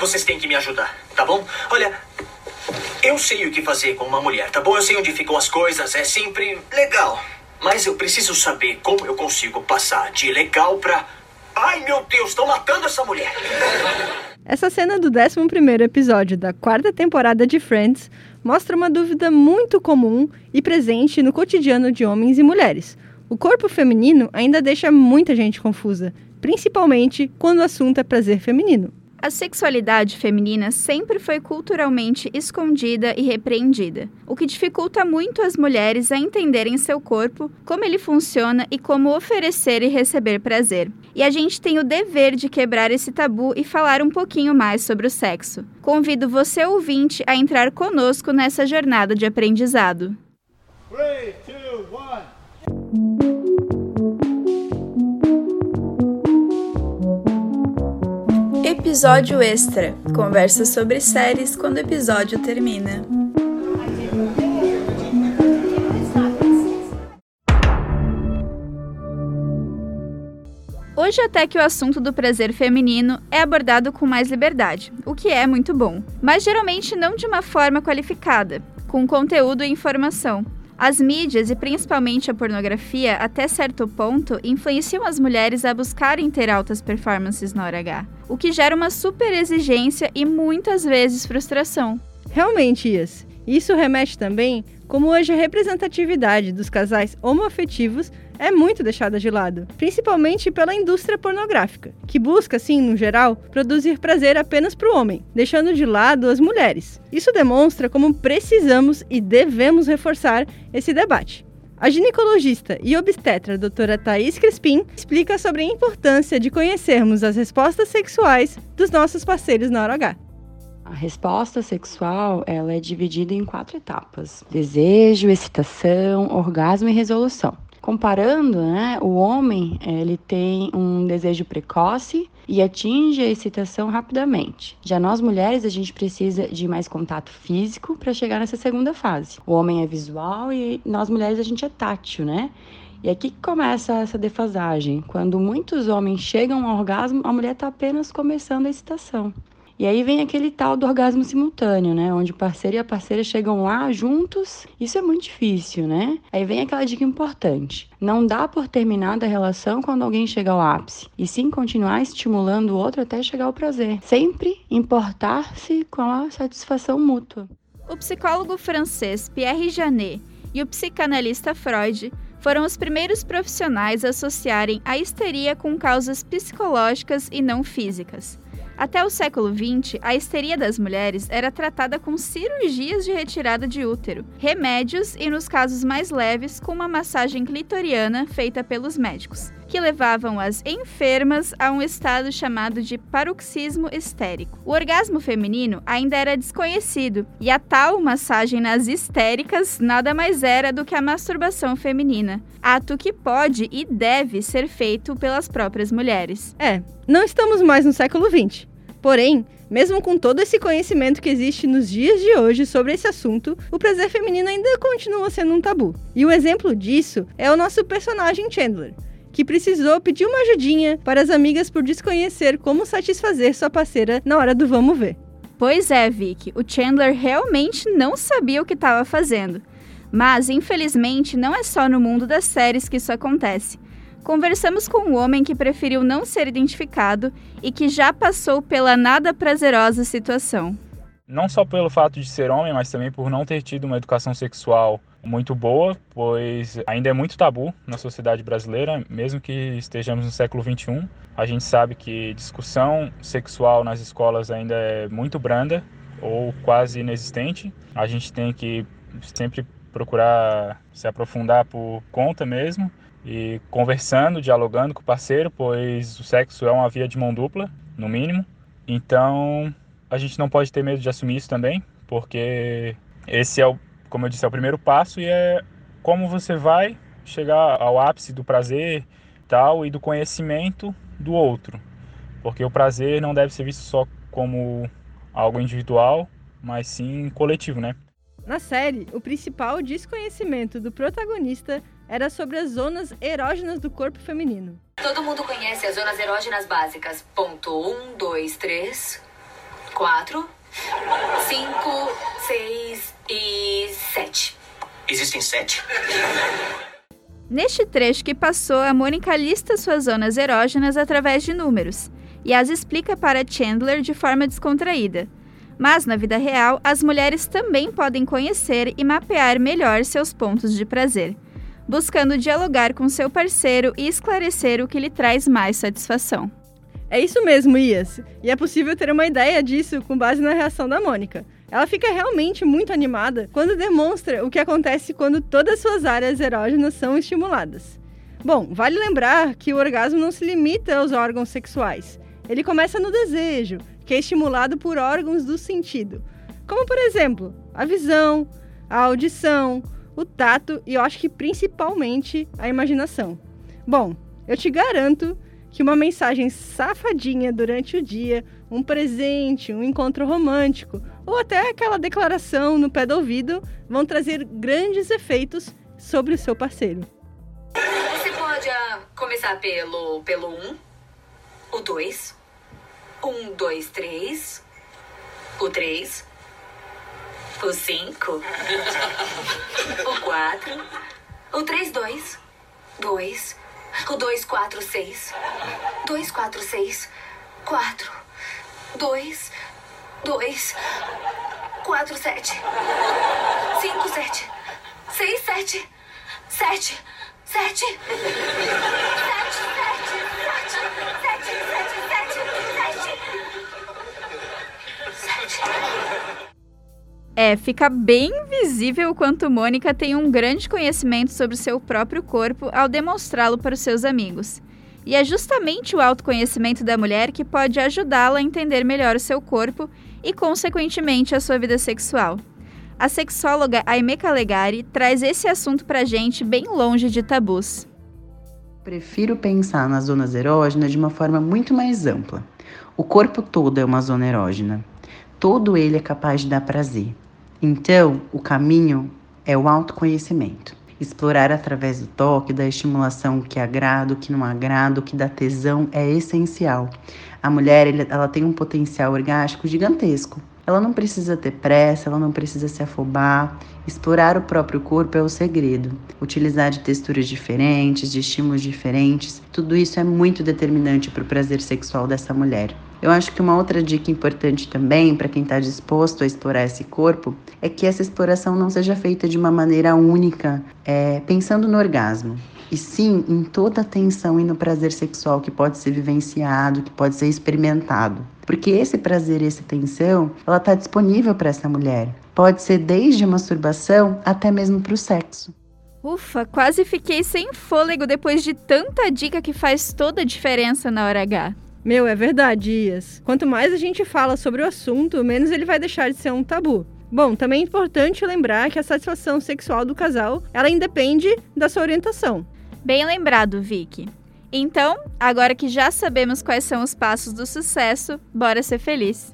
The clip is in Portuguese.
vocês têm que me ajudar, tá bom? Olha, eu sei o que fazer com uma mulher, tá bom? Eu sei onde ficam as coisas, é sempre legal. Mas eu preciso saber como eu consigo passar de legal pra. Ai meu Deus, estão matando essa mulher! Essa cena do 11 episódio da quarta temporada de Friends mostra uma dúvida muito comum e presente no cotidiano de homens e mulheres. O corpo feminino ainda deixa muita gente confusa, principalmente quando o assunto é prazer feminino. A sexualidade feminina sempre foi culturalmente escondida e repreendida, o que dificulta muito as mulheres a entenderem seu corpo, como ele funciona e como oferecer e receber prazer. E a gente tem o dever de quebrar esse tabu e falar um pouquinho mais sobre o sexo. Convido você, ouvinte, a entrar conosco nessa jornada de aprendizado. Three, Episódio extra. Conversa sobre séries quando o episódio termina. Hoje até que o assunto do prazer feminino é abordado com mais liberdade, o que é muito bom, mas geralmente não de uma forma qualificada, com conteúdo e informação. As mídias e principalmente a pornografia, até certo ponto, influenciam as mulheres a buscarem ter altas performances na hora H, o que gera uma super exigência e muitas vezes frustração. Realmente, Ias. Isso remete também como hoje a representatividade dos casais homoafetivos é muito deixada de lado, principalmente pela indústria pornográfica, que busca, assim, no geral, produzir prazer apenas para o homem, deixando de lado as mulheres. Isso demonstra como precisamos e devemos reforçar esse debate. A ginecologista e obstetra doutora Thais Crespim explica sobre a importância de conhecermos as respostas sexuais dos nossos parceiros na hora H. A resposta sexual ela é dividida em quatro etapas: desejo, excitação, orgasmo e resolução. Comparando, né, o homem ele tem um desejo precoce e atinge a excitação rapidamente. Já nós mulheres a gente precisa de mais contato físico para chegar nessa segunda fase. O homem é visual e nós mulheres a gente é tátil, né? E aqui que começa essa defasagem. Quando muitos homens chegam ao orgasmo, a mulher está apenas começando a excitação. E aí vem aquele tal do orgasmo simultâneo, né? Onde o parceiro e a parceira chegam lá juntos. Isso é muito difícil, né? Aí vem aquela dica importante. Não dá por terminada a relação quando alguém chega ao ápice, e sim continuar estimulando o outro até chegar ao prazer. Sempre importar-se com a satisfação mútua. O psicólogo francês Pierre Janet e o psicanalista Freud foram os primeiros profissionais a associarem a histeria com causas psicológicas e não físicas. Até o século XX, a histeria das mulheres era tratada com cirurgias de retirada de útero, remédios e, nos casos mais leves, com uma massagem clitoriana feita pelos médicos, que levavam as enfermas a um estado chamado de paroxismo histérico. O orgasmo feminino ainda era desconhecido, e a tal massagem nas histéricas nada mais era do que a masturbação feminina, ato que pode e deve ser feito pelas próprias mulheres. É, não estamos mais no século XX. Porém, mesmo com todo esse conhecimento que existe nos dias de hoje sobre esse assunto, o prazer feminino ainda continua sendo um tabu. E o exemplo disso é o nosso personagem Chandler, que precisou pedir uma ajudinha para as amigas por desconhecer como satisfazer sua parceira na hora do vamos ver. Pois é, Vicky, o Chandler realmente não sabia o que estava fazendo. Mas, infelizmente, não é só no mundo das séries que isso acontece. Conversamos com um homem que preferiu não ser identificado e que já passou pela nada prazerosa situação. Não só pelo fato de ser homem, mas também por não ter tido uma educação sexual muito boa, pois ainda é muito tabu na sociedade brasileira, mesmo que estejamos no século XXI. A gente sabe que discussão sexual nas escolas ainda é muito branda ou quase inexistente. A gente tem que sempre procurar se aprofundar por conta mesmo e conversando, dialogando com o parceiro, pois o sexo é uma via de mão dupla, no mínimo. Então, a gente não pode ter medo de assumir isso também, porque esse é o, como eu disse, é o primeiro passo e é como você vai chegar ao ápice do prazer tal e do conhecimento do outro. Porque o prazer não deve ser visto só como algo individual, mas sim coletivo, né? Na série, o principal desconhecimento do protagonista era sobre as zonas erógenas do corpo feminino. Todo mundo conhece as zonas erógenas básicas. Ponto 1, 2, 3. quatro, cinco, seis e sete. Existem sete? Neste trecho que passou, a Mônica lista suas zonas erógenas através de números e as explica para Chandler de forma descontraída. Mas na vida real, as mulheres também podem conhecer e mapear melhor seus pontos de prazer, buscando dialogar com seu parceiro e esclarecer o que lhe traz mais satisfação. É isso mesmo, Ias. E é possível ter uma ideia disso com base na reação da Mônica. Ela fica realmente muito animada quando demonstra o que acontece quando todas suas áreas erógenas são estimuladas. Bom, vale lembrar que o orgasmo não se limita aos órgãos sexuais. Ele começa no desejo, que é estimulado por órgãos do sentido, como por exemplo, a visão, a audição, o tato e eu acho que principalmente a imaginação. Bom, eu te garanto que uma mensagem safadinha durante o dia, um presente, um encontro romântico ou até aquela declaração no pé do ouvido vão trazer grandes efeitos sobre o seu parceiro. Você pode uh, começar pelo pelo um, o dois, um, dois, três, o três, o 5, o 4, o 3, 2, 2, o 2, 4, 6, 2, 4, 6, 4, 2, 2, 4, 7, 5, 7, 6, 7, 7, 7. É, fica bem visível o quanto Mônica tem um grande conhecimento sobre seu próprio corpo ao demonstrá-lo para os seus amigos. E é justamente o autoconhecimento da mulher que pode ajudá-la a entender melhor o seu corpo e, consequentemente, a sua vida sexual. A sexóloga Aime Calegari traz esse assunto pra gente bem longe de tabus. Prefiro pensar nas zonas erógenas de uma forma muito mais ampla. O corpo todo é uma zona erógena. Todo ele é capaz de dar prazer. Então, o caminho é o autoconhecimento. Explorar através do toque, da estimulação o que agrada, o que não agrada, o que dá tesão é essencial. A mulher ela tem um potencial orgástico gigantesco. Ela não precisa ter pressa, ela não precisa se afobar. Explorar o próprio corpo é o segredo. Utilizar de texturas diferentes, de estímulos diferentes, tudo isso é muito determinante para o prazer sexual dessa mulher. Eu acho que uma outra dica importante também para quem está disposto a explorar esse corpo é que essa exploração não seja feita de uma maneira única, é, pensando no orgasmo, e sim em toda a tensão e no prazer sexual que pode ser vivenciado, que pode ser experimentado. Porque esse prazer e essa tensão, ela está disponível para essa mulher. Pode ser desde a masturbação até mesmo para o sexo. Ufa, quase fiquei sem fôlego depois de tanta dica que faz toda a diferença na hora H. Meu, é verdade, Ias. Quanto mais a gente fala sobre o assunto, menos ele vai deixar de ser um tabu. Bom, também é importante lembrar que a satisfação sexual do casal, ela independe da sua orientação. Bem lembrado, Vicky. Então, agora que já sabemos quais são os passos do sucesso, bora ser feliz.